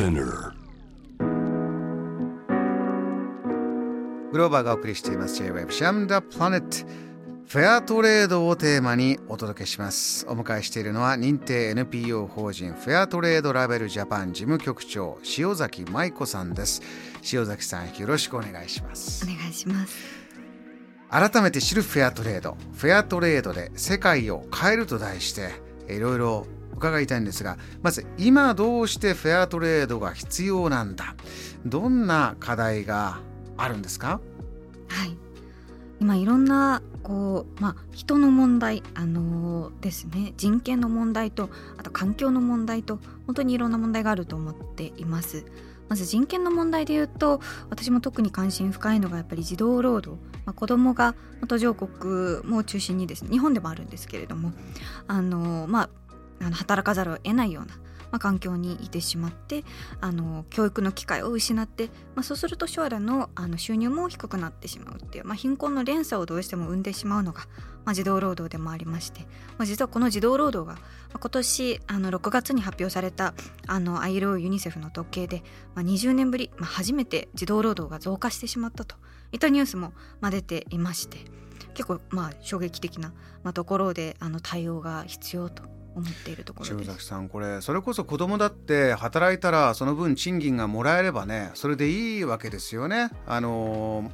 Spinner. グローバーがお送りしています。J-Web シャムダプラネットフェアトレードをテーマにお届けします。お迎えしているのは認定 NPO 法人フェアトレードラベルジャパン事務局長塩崎舞子さんです。塩崎さんよろしくお願いします。お願いします。改めて知るフェアトレード。フェアトレードで世界を変えると題していろいろ伺いたいんですがまず今どうしてフェアトレードが必要なんだ？どんな課題があるんですか？はい。今いろんなこう、まあ、人の問題、あのー、ですね人権の問題とあと環境の問題と本当にいろんな問題があると思っています。まず人権の問題で言うと私も特に関心深いのがやっぱり児童労働、まあ、子どもが途上国も中心にですね日本でもあるんですけれどもあの、まあ、あの働かざるを得ないようなまあ、環境にいてしまってあの教育の機会を失って、まあ、そうすると将来のあの収入も低くなってしまうっていう、まあ、貧困の連鎖をどうしても生んでしまうのが、まあ、児童労働でもありまして、まあ、実はこの児童労働が、まあ、今年あの6月に発表されたあの ILO ユニセフの統計で、まあ、20年ぶり、まあ、初めて児童労働が増加してしまったといったニュースも、まあ、出ていまして結構まあ衝撃的な、ところであの対応が必要と。思っているところです。崎さんこれそれこそ子供だって働いたらその分賃金がもらえればねそれでいいわけですよね。あの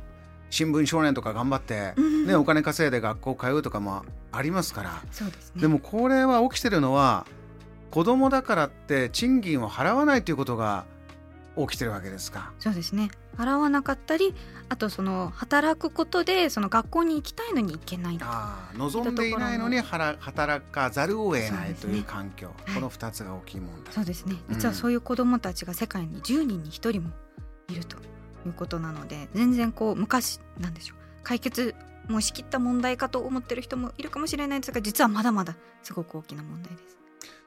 新聞少年とか頑張って、ね、お金稼いで学校通うとかもありますから。そうです、ね、でもこれは起きてるのは子供だからって賃金を払わないということが起きてるわけですか。そうですね。払わなかったりあとその働くことでその学校に行きたいのに行けないあ望んでいないのに働かざるを得ないという環境、ね、この2つが大きい問題そうですね。実はそういう子どもたちが世界に10人に1人もいるということなので全然こう昔なんでしょう。解決もうしきった問題かと思ってる人もいるかもしれないですが実はまだまだすごく大きな問題です。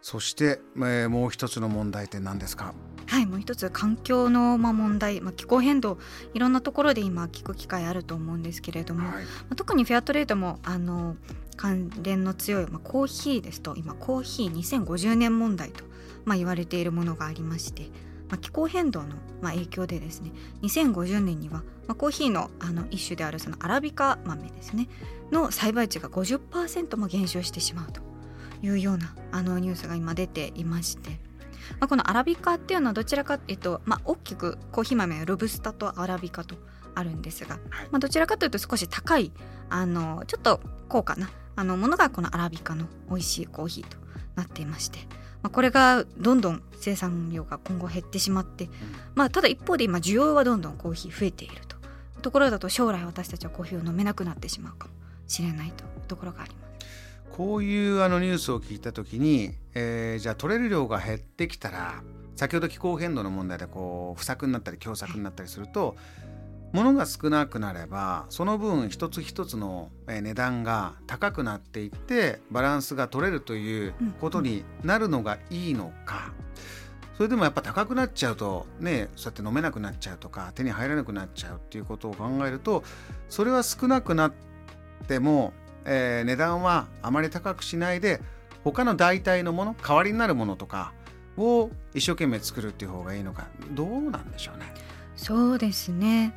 そして、えー、もう一つの問題って何ですか？はいもう一つ環境のまあ問題、まあ、気候変動いろんなところで今聞く機会あると思うんですけれども、はい、まあ、特にフェアトレードもあの関連の強い、まあ、コーヒーですと今コーヒー2050年問題と、まあ、言われているものがありまして、まあ、気候変動の、まあ、影響でですね2050年には、まあ、コーヒーのあの一種であるそのアラビカ豆ですねの栽培地が50%も減少してしまうというようなあのニュースが今出ていまして。まあ、このアラビカっていうのはどちらか、えっとまあ、大きくコーヒー豆はロブスタとアラビカとあるんですが、はい、まあ、どちらかというと少し高いあのちょっと高価なあのものがこのアラビカの美味しいコーヒーとなっていまして、まあ、これがどんどん生産量が今後減ってしまって、うん、まあ、ただ一方で今需要はどんどんコーヒー増えていると。ところだと将来私たちはコーヒーを飲めなくなってしまうかもしれないというところがあります。こういうあのニュースを聞いた時に、えー、じゃあ取れる量が減ってきたら先ほど気候変動の問題でこう不作になったり凶作になったりすると物が少なくなればその分一つ一つの値段が高くなっていってバランスが取れるということになるのがいいのか、それでもやっぱ高くなっちゃうとねそうやって飲めなくなっちゃうとか手に入らなくなっちゃうっていうことを考えるとそれは少なくなってもえー、値段はあまり高くしないで他の代替のもの代わりになるものとかを一生懸命作るっていう方がいいのかどうなんでしょうね？そうですね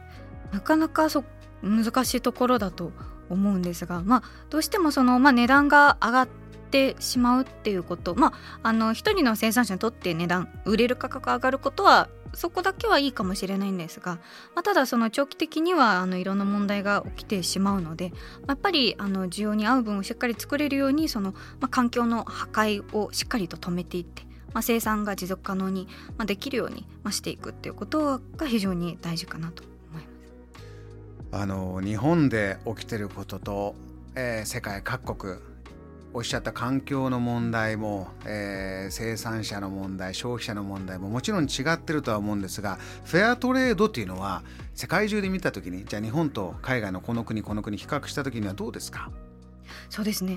なかなかそ難しいところだと思うんですが、まあ、どうしてもその、まあ、値段が上がってしまうっていうことまああの一人の生産者にとって値段売れる価格上がることはそこだけはいいかもしれないんですが、まあ、ただその長期的にはあのいろんな問題が起きてしまうのでやっぱりあの需要に合う分をしっかり作れるようにその、まあ、環境の破壊をしっかりと止めていって、まあ、生産が持続可能に、まあ、できるように、まあ、していくっていうことが非常に大事かなと思います。あの日本で起きてることと、えー、世界各国おっしゃった環境の問題も、えー、生産者の問題消費者の問題ももちろん違ってるとは思うんですがフェアトレードっていうのは世界中で見た時にじゃあ日本と海外のこの国この国比較した時にはどうですか？そうですね。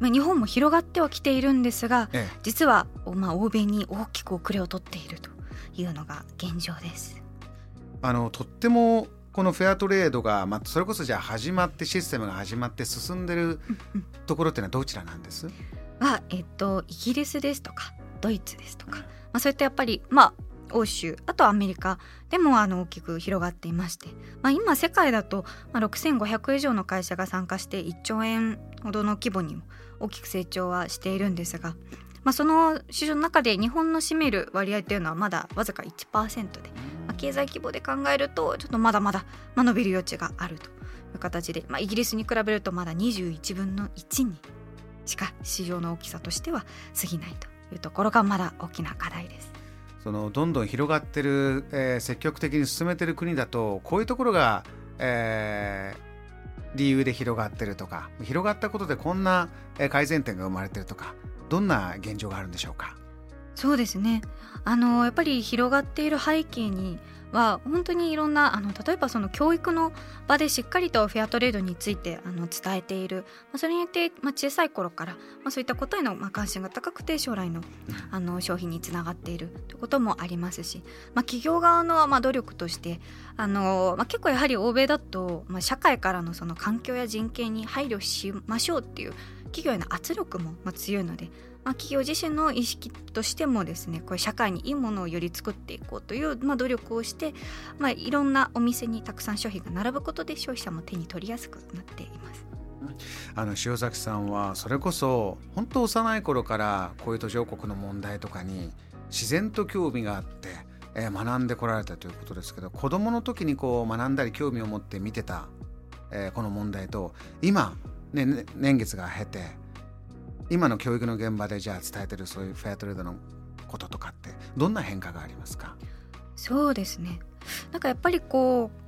まあ、日本も広がってはきているんですが、ええ、実は、まあ、欧米に大きく遅れを取っているというのが現状です。あのとってもこのフェアトレードが、まあ、それこそじゃあ始まってシステムが始まって進んでるところっていうのはどちらなんです？は、えっと、イギリスですとかドイツですとか、まあ、そういったやっぱり、まあ、欧州あとアメリカでもあの大きく広がっていまして、まあ、今世界だと6500以上の会社が参加して1兆円ほどの規模にも大きく成長はしているんですが、まあ、その市場の中で日本の占める割合というのはまだわずか1%で、まあ、経済規模で考えるとちょっとまだまだ、まあ、伸びる余地があるという形で、まあ、イギリスに比べるとまだ21分の1にしか市場の大きさとしては過ぎないというところがまだ大きな課題です。そのどんどん広がってる、えー、積極的に進めてる国だとこういうところが、えー、理由で広がってるとか広がったことでこんな改善点が生まれてるとかどんな現状があるんでしょうか？そうですね。あのやっぱり広がっている背景には本当にいろんなあの例えばその教育の場でしっかりとフェアトレードについてあの伝えている、まあ、それによって、まあ、小さい頃から、まあ、そういったことへの、まあ、関心が高くて将来のあの消費につながっている。ということもありますし、まあ、企業側の、まあ、努力としてあの、まあ、結構やはり欧米だと、まあ、社会からのその環境や人権に配慮しましょうっていう企業への圧力も、ま、強いので、まあ、企業自身の意識としてもですねこれ社会にいいものをより作っていこうという、まあ、努力をして、まあ、いろんなお店にたくさん商品が並ぶことで消費者も手に取りやすくなっています。あの塩崎さんはそれこそ本当幼い頃からこういう途上国の問題とかに自然と興味があって、え、学んでこられたということですけど子どもの時にこう学んだり興味を持って見てた、えー、この問題と今、ね、年月が経て今の教育の現場でじゃあ伝えてるそういうフェアトレードのこととかってどんな変化がありますか？そうですね。なんかやっぱりこう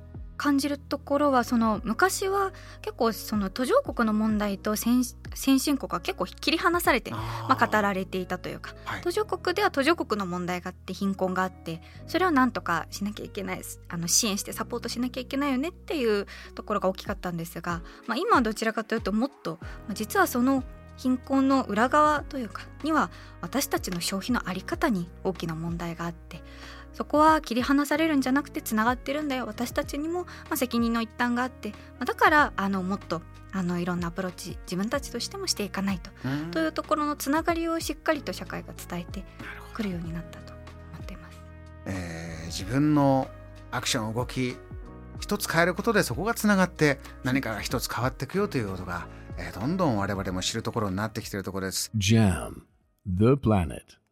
感じるところはその昔は結構その途上国の問題と先進国は結構切り離されてまあ、語られていたというか、はい、途上国では途上国の問題があって貧困があってそれをなんとかしなきゃいけないあの支援してサポートしなきゃいけないよねっていうところが大きかったんですが、まあ、今はどちらかというともっと、まあ、実はその貧困の裏側というかには私たちの消費の在り方に大きな問題があってそこは切り離されるんじゃなくてつながってるんだよ。私たちにも、まあ、責任の一端があって。だからあのもっとあのいろんなアプローチ自分たちとしてもしていかないと、というところのつながりをしっかりと社会が伝えてくるようになったと思っています。えー、自分のアクション動き一つ変えることでそこがつながって何かが一つ変わっていくよということが、えー、どんどん我々も知るところになってきているところです。JAM The Planet